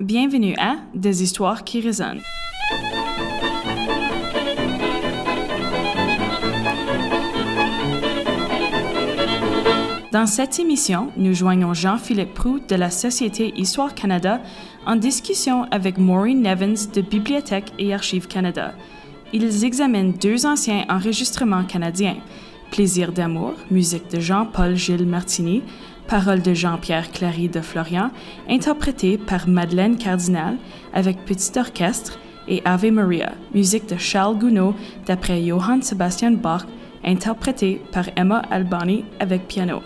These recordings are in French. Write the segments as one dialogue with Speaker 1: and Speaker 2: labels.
Speaker 1: Bienvenue à Des histoires qui résonnent. Dans cette émission, nous joignons Jean-Philippe Proux de la Société Histoire Canada en discussion avec Maureen Nevins de Bibliothèque et Archives Canada. Ils examinent deux anciens enregistrements canadiens, Plaisir d'amour, musique de Jean-Paul Gilles Martini, paroles de Jean-Pierre Clary de Florian, interprétée par Madeleine Cardinal avec petit orchestre, et Ave Maria, musique de Charles Gounod d'après Johann Sebastian Bach, interprétée par Emma Albani avec piano.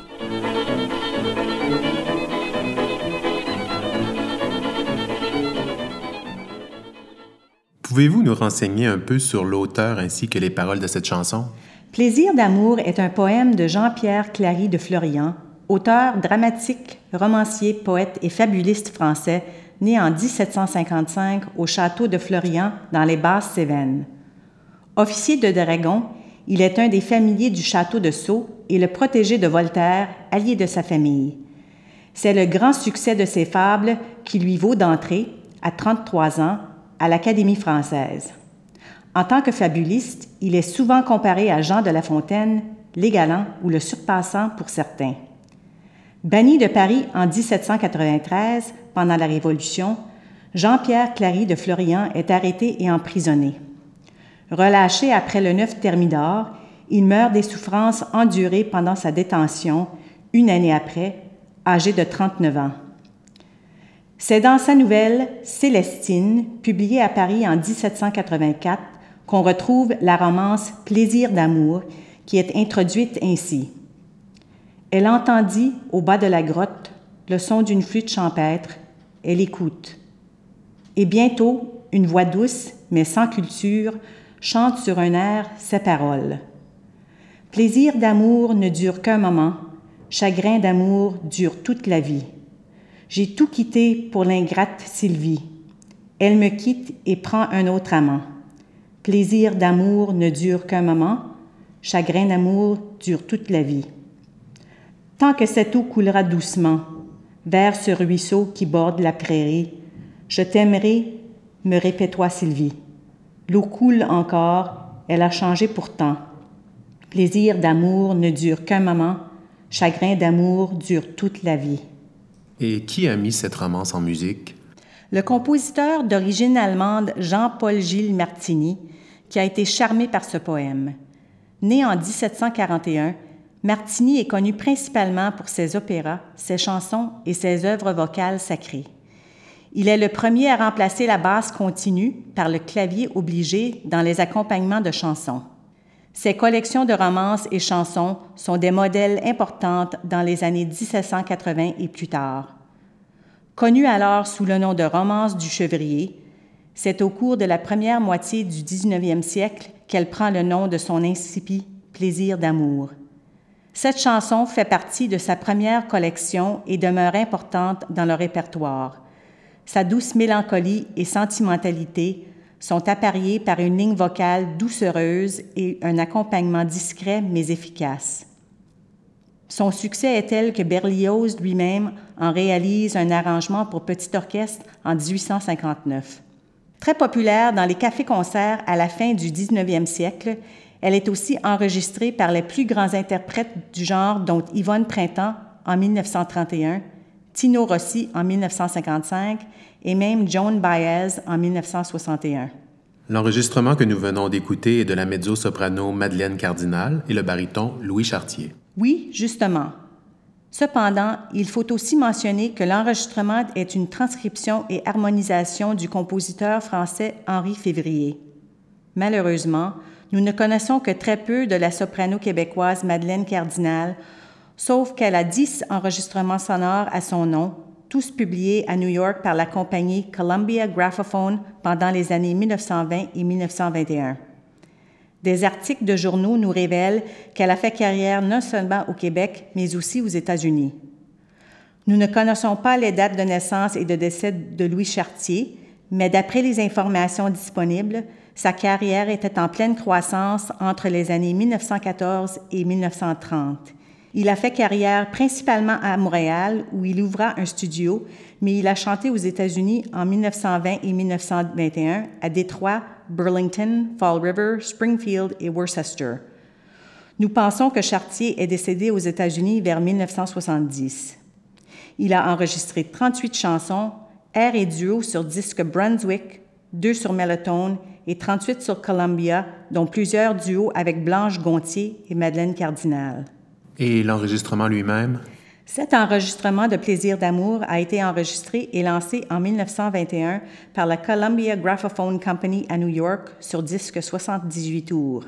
Speaker 2: Pouvez-vous nous renseigner un peu sur l'auteur ainsi que les paroles de cette chanson?
Speaker 3: Plaisir d'amour est un poème de Jean-Pierre Clary de Florian, auteur dramatique, romancier, poète et fabuliste français, né en 1755 au château de Florian dans les Basses-Cévennes. Officier de dragon, il est un des familiers du château de Sceaux et le protégé de Voltaire, allié de sa famille. C'est le grand succès de ses fables qui lui vaut d'entrer, à 33 ans, à l'Académie française. En tant que fabuliste, il est souvent comparé à Jean de La Fontaine, l'égalant ou le surpassant pour certains. Banni de Paris en 1793 pendant la Révolution, Jean-Pierre Clary de Florian est arrêté et emprisonné. Relâché après le 9 Thermidor, il meurt des souffrances endurées pendant sa détention, une année après, âgé de 39 ans. C'est dans sa nouvelle Célestine, publiée à Paris en 1784, qu'on retrouve la romance Plaisir d'amour, qui est introduite ainsi. Elle entendit, au bas de la grotte, le son d'une flûte champêtre. Elle écoute. Et bientôt, une voix douce, mais sans culture, chante sur un air ses paroles. Plaisir d'amour ne dure qu'un moment, chagrin d'amour dure toute la vie. J'ai tout quitté pour l'ingrate Sylvie. Elle me quitte et prend un autre amant. Plaisir d'amour ne dure qu'un moment, chagrin d'amour dure toute la vie. Tant que cette eau coulera doucement vers ce ruisseau qui borde la prairie, je t'aimerai, me répète-toi Sylvie. L'eau coule encore, elle a changé pourtant. Plaisir d'amour ne dure qu'un moment, chagrin d'amour dure toute la vie.
Speaker 2: Et qui a mis cette romance en musique?
Speaker 3: Le compositeur d'origine allemande Jean-Paul Gilles Martini, qui a été charmé par ce poème. Né en 1741, Martini est connu principalement pour ses opéras, ses chansons et ses œuvres vocales sacrées. Il est le premier à remplacer la basse continue par le clavier obligé dans les accompagnements de chansons. Ses collections de romances et chansons sont des modèles importantes dans les années 1780 et plus tard. Connue alors sous le nom de Romance du Chevrier, c'est au cours de la première moitié du 19e siècle qu'elle prend le nom de son incipit Plaisir d'amour. Cette chanson fait partie de sa première collection et demeure importante dans le répertoire. Sa douce mélancolie et sentimentalité sont appariées par une ligne vocale doucereuse et un accompagnement discret mais efficace. Son succès est tel que Berlioz lui-même en réalise un arrangement pour petit orchestre en 1859. Très populaire dans les cafés-concerts à la fin du 19e siècle, elle est aussi enregistrée par les plus grands interprètes du genre, dont Yvonne Printemps en 1931, Tino Rossi en 1955 et même Joan Baez en 1961.
Speaker 2: L'enregistrement que nous venons d'écouter est de la mezzo-soprano Madeleine Cardinal et le baryton Louis Chartier.
Speaker 3: Oui, justement. Cependant, il faut aussi mentionner que l'enregistrement est une transcription et harmonisation du compositeur français Henri Février. Malheureusement, nous ne connaissons que très peu de la soprano québécoise Madeleine Cardinal, sauf qu'elle a dix enregistrements sonores à son nom, tous publiés à New York par la compagnie Columbia Graphophone pendant les années 1920 et 1921. Des articles de journaux nous révèlent qu'elle a fait carrière non seulement au Québec, mais aussi aux États-Unis. Nous ne connaissons pas les dates de naissance et de décès de Louis Chartier, mais d'après les informations disponibles, sa carrière était en pleine croissance entre les années 1914 et 1930. Il a fait carrière principalement à Montréal, où il ouvra un studio, mais il a chanté aux États-Unis en 1920 et 1921 à Détroit, Burlington, Fall River, Springfield et Worcester. Nous pensons que Chartier est décédé aux États-Unis vers 1970. Il a enregistré 38 chansons, airs et duos sur disque Brunswick, deux sur Mellotone et 38 sur Columbia, dont plusieurs duos avec Blanche Gontier et Madeleine Cardinal.
Speaker 2: Et l'enregistrement lui-même?
Speaker 3: Cet enregistrement de Plaisir d'amour a été enregistré et lancé en 1921 par la Columbia Graphophone Company à New York sur disque 78 tours.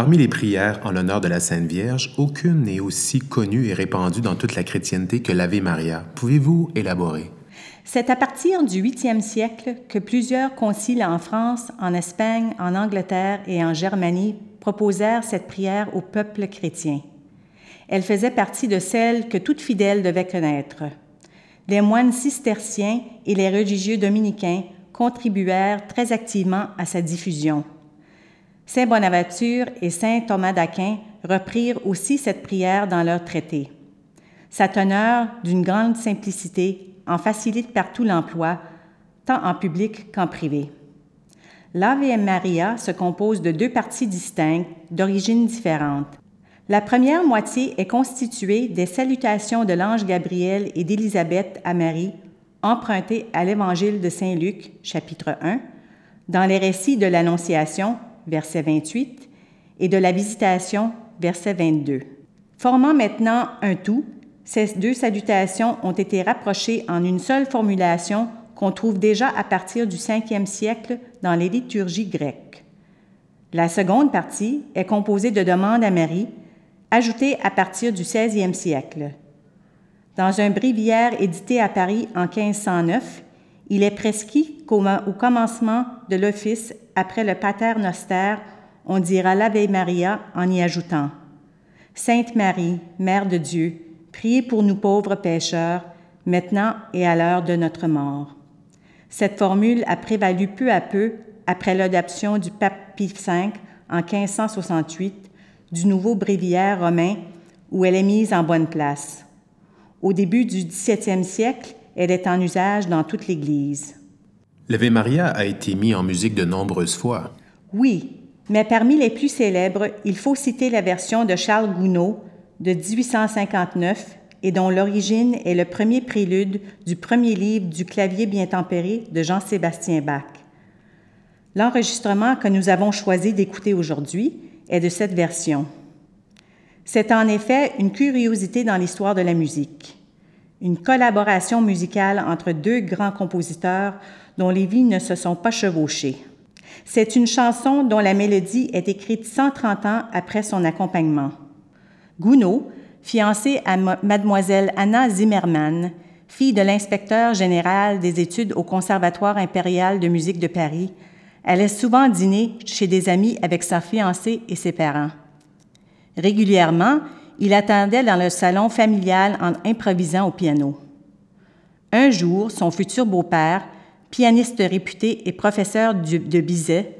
Speaker 2: Parmi les prières en l'honneur de la Sainte Vierge, aucune n'est aussi connue et répandue dans toute la chrétienté que l'Ave Maria. Pouvez-vous élaborer?
Speaker 3: C'est à partir du 8e siècle que plusieurs conciles en France, en Espagne, en Angleterre et en Germanie proposèrent cette prière au peuple chrétien. Elle faisait partie de celles que toute fidèle devait connaître. Les moines cisterciens et les religieux dominicains contribuèrent très activement à sa diffusion. Saint Bonaventure et Saint Thomas d'Aquin reprirent aussi cette prière dans leurs traités. Sa teneur, d'une grande simplicité, en facilite partout l'emploi, tant en public qu'en privé. L'Ave Maria se compose de deux parties distinctes, d'origines différentes. La première moitié est constituée des salutations de l'ange Gabriel et d'Élisabeth à Marie, empruntées à l'Évangile de Saint Luc, chapitre 1, dans les récits de l'Annonciation, verset 28, et de la visitation, verset 22. Formant maintenant un tout, ces deux salutations ont été rapprochées en une seule formulation qu'on trouve déjà à partir du 5e siècle dans les liturgies grecques. La seconde partie est composée de demandes à Marie, ajoutées à partir du 16e siècle. Dans un bréviaire édité à Paris en 1509, il est prescrit qu'au commencement de l'office, après le Pater Noster, on dira l'Ave Maria en y ajoutant Sainte Marie, Mère de Dieu, priez pour nous pauvres pécheurs, maintenant et à l'heure de notre mort. Cette formule a prévalu peu à peu après l'adoption du pape Pie V en 1568 du nouveau bréviaire romain où elle est mise en bonne place. Au début du XVIIe siècle, elle est en usage dans toute l'Église.
Speaker 2: L'Ave Maria a été mis en musique de nombreuses fois.
Speaker 3: Oui, mais parmi les plus célèbres, il faut citer la version de Charles Gounod de 1859 et dont l'origine est le premier prélude du premier livre du clavier bien tempéré de Jean-Sébastien Bach. L'enregistrement que nous avons choisi d'écouter aujourd'hui est de cette version. C'est en effet une curiosité dans l'histoire de la musique, une collaboration musicale entre deux grands compositeurs dont les vies ne se sont pas chevauchées. C'est une chanson dont la mélodie est écrite 130 ans après son accompagnement. Gounod, fiancé à mademoiselle Anna Zimmermann, fille de l'inspecteur général des études au Conservatoire impérial de musique de Paris, allait souvent dîner chez des amis avec sa fiancée et ses parents. Régulièrement, il attendait dans le salon familial en improvisant au piano. Un jour, son futur beau-père, pianiste réputé et professeur de Bizet,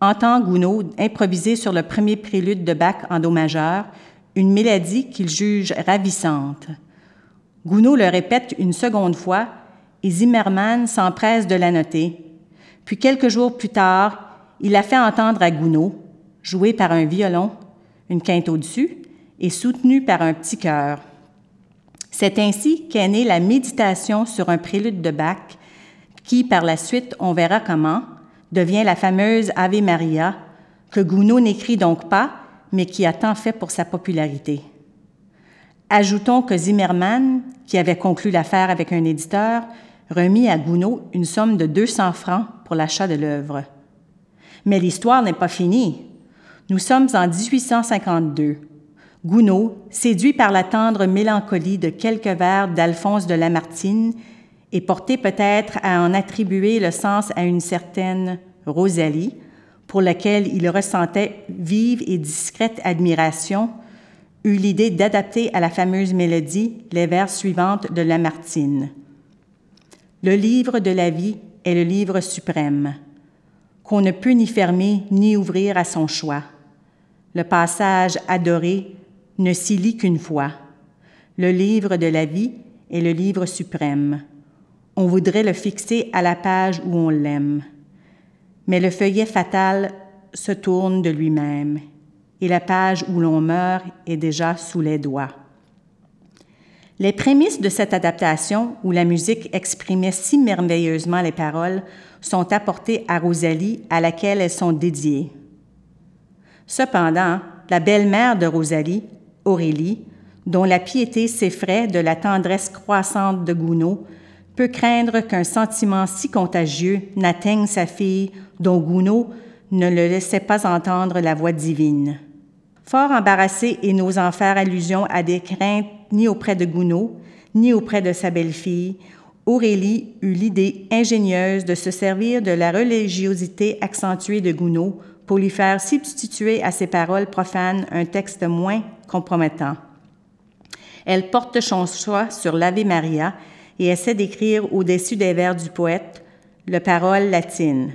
Speaker 3: entend Gounod improviser sur le premier prélude de Bach en do majeur, une mélodie qu'il juge ravissante. Gounod le répète une seconde fois et Zimmermann s'empresse de la noter. Puis quelques jours plus tard, il la fait entendre à Gounod, joué par un violon, une quinte au-dessus et soutenu par un petit chœur. C'est ainsi qu'est née la méditation sur un prélude de Bach qui, par la suite, on verra comment, devient la fameuse Ave Maria, que Gounod n'écrit donc pas, mais qui a tant fait pour sa popularité. Ajoutons que Zimmermann, qui avait conclu l'affaire avec un éditeur, remit à Gounod une somme de 200 francs pour l'achat de l'œuvre. Mais l'histoire n'est pas finie. Nous sommes en 1852. Gounod, séduit par la tendre mélancolie de quelques vers d'Alphonse de Lamartine, et porté peut-être à en attribuer le sens à une certaine Rosalie, pour laquelle il ressentait vive et discrète admiration, eut l'idée d'adapter à la fameuse mélodie les vers suivantes de Lamartine. Le livre de la vie est le livre suprême, qu'on ne peut ni fermer ni ouvrir à son choix. Le passage adoré ne s'y lit qu'une fois. Le livre de la vie est le livre suprême. On voudrait le fixer à la page où on l'aime. Mais le feuillet fatal se tourne de lui-même et la page où l'on meurt est déjà sous les doigts. Les prémices de cette adaptation, où la musique exprimait si merveilleusement les paroles, sont apportées à Rosalie, à laquelle elles sont dédiées. Cependant, la belle-mère de Rosalie, Aurélie, dont la piété s'effraie de la tendresse croissante de Gounod, peut craindre qu'un sentiment si contagieux n'atteigne sa fille dont Gounod ne le laissait pas entendre la voix divine. Fort embarrassé et n'osant faire allusion à des craintes ni auprès de Gounod, ni auprès de sa belle-fille, Aurélie eut l'idée ingénieuse de se servir de la religiosité accentuée de Gounod pour lui faire substituer à ses paroles profanes un texte moins compromettant. Elle porte son choix sur l'Ave Maria et essaie d'écrire au-dessus des vers du poète le parole latine.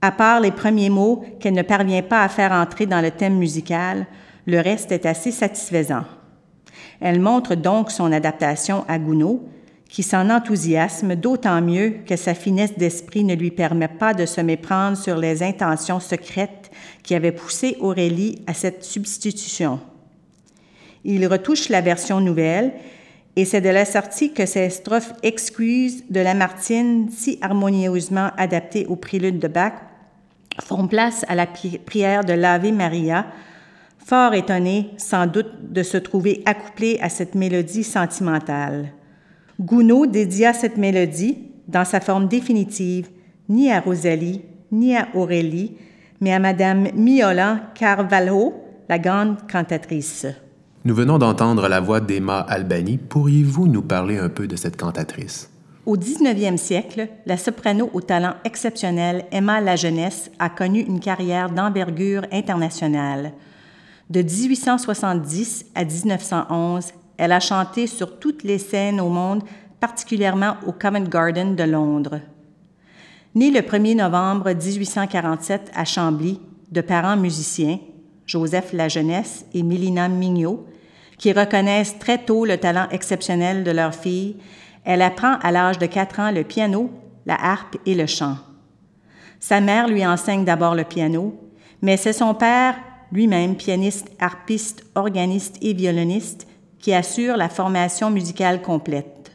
Speaker 3: À part les premiers mots qu'elle ne parvient pas à faire entrer dans le thème musical, le reste est assez satisfaisant. Elle montre donc son adaptation à Gounod, qui s'en enthousiasme d'autant mieux que sa finesse d'esprit ne lui permet pas de se méprendre sur les intentions secrètes qui avaient poussé Aurélie à cette substitution. Il retouche la version nouvelle et c'est de la sortie que ces strophes excuses de Lamartine, si harmonieusement adaptées au prélude de Bach, font place à la prière de l'Ave Maria, fort étonné sans doute de se trouver accouplé à cette mélodie sentimentale. Gounod dédia cette mélodie, dans sa forme définitive, ni à Rosalie, ni à Aurélie, mais à Madame Miola Carvalho, la grande cantatrice.
Speaker 2: Nous venons d'entendre la voix d'Emma Albani. Pourriez-vous nous parler un peu de cette cantatrice?
Speaker 3: Au 19e siècle, la soprano au talent exceptionnel Emma Lajeunesse a connu une carrière d'envergure internationale. De 1870 à 1911, elle a chanté sur toutes les scènes au monde, particulièrement au Covent Garden de Londres. Née le 1er novembre 1847 à Chambly, de parents musiciens, Joseph Lajeunesse et Mélina Mignot, qui reconnaissent très tôt le talent exceptionnel de leur fille, elle apprend à l'âge de 4 ans le piano, la harpe et le chant. Sa mère lui enseigne d'abord le piano, mais c'est son père, lui-même pianiste, harpiste, organiste et violoniste, qui assure la formation musicale complète.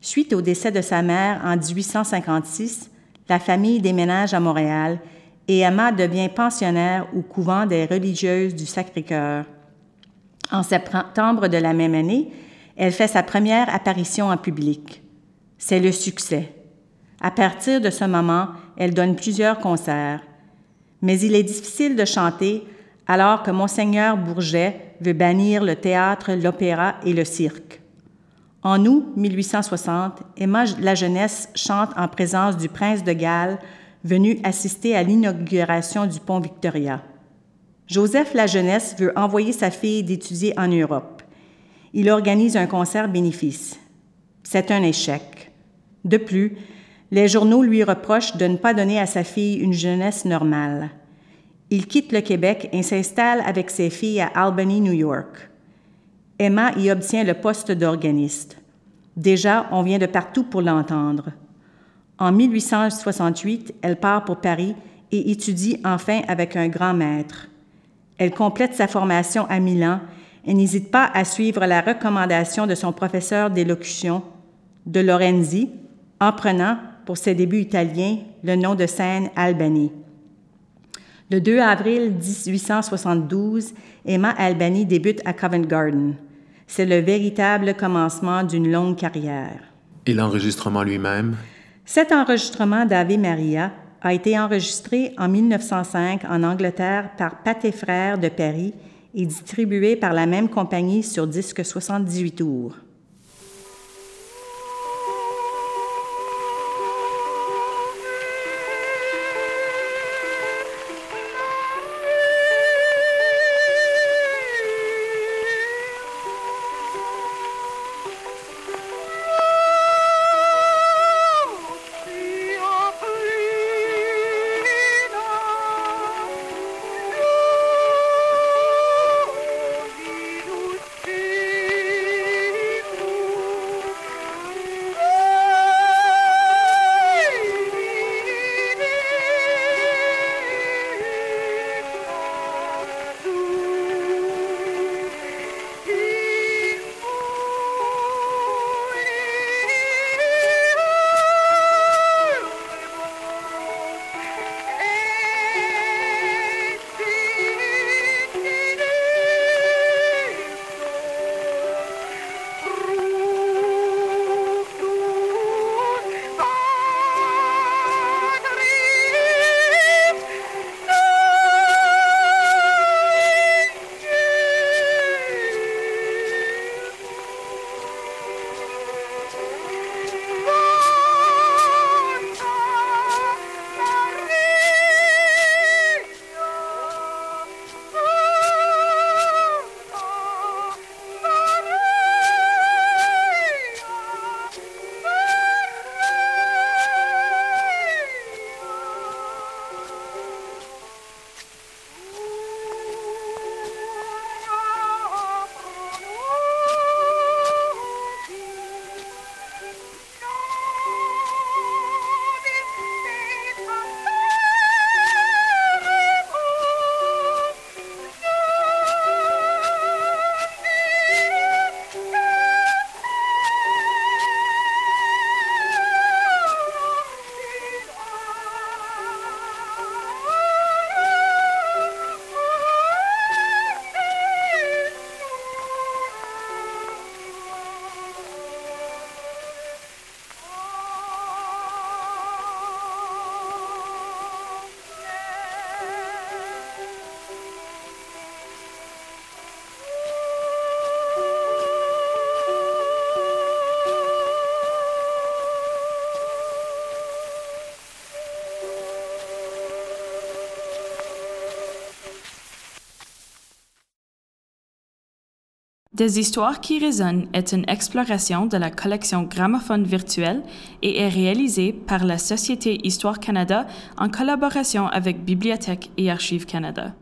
Speaker 3: Suite au décès de sa mère en 1856, la famille déménage à Montréal et Emma devient pensionnaire au couvent des religieuses du Sacré-Cœur. En septembre de la même année, elle fait sa première apparition en public. C'est le succès. À partir de ce moment, elle donne plusieurs concerts. Mais il est difficile de chanter alors que Monseigneur Bourget veut bannir le théâtre, l'opéra et le cirque. En août 1860, Emma la Jeunesse chante en présence du prince de Galles, venu assister à l'inauguration du pont Victoria. Joseph La Jeunesse veut envoyer sa fille d'étudier en Europe. Il organise un concert bénéfice. C'est un échec. De plus, les journaux lui reprochent de ne pas donner à sa fille une jeunesse normale. Il quitte le Québec et s'installe avec ses filles à Albany, New York. Emma y obtient le poste d'organiste. Déjà, on vient de partout pour l'entendre. En 1868, elle part pour Paris et étudie enfin avec un grand maître. Elle complète sa formation à Milan et n'hésite pas à suivre la recommandation de son professeur d'élocution, de Lorenzi, en prenant, pour ses débuts italiens, le nom de scène Albani. Le 2 avril 1872, Emma Albani débute à Covent Garden. C'est le véritable commencement d'une longue carrière.
Speaker 2: Et l'enregistrement lui-même?
Speaker 3: Cet enregistrement d'Ave Maria a été enregistré en 1905 en Angleterre par Pathé Frères de Paris et distribué par la même compagnie sur disque 78 tours.
Speaker 1: Des histoires qui résonnent est une exploration de la collection Gramophone virtuelle et est réalisée par la Société Histoire Canada en collaboration avec Bibliothèque et Archives Canada.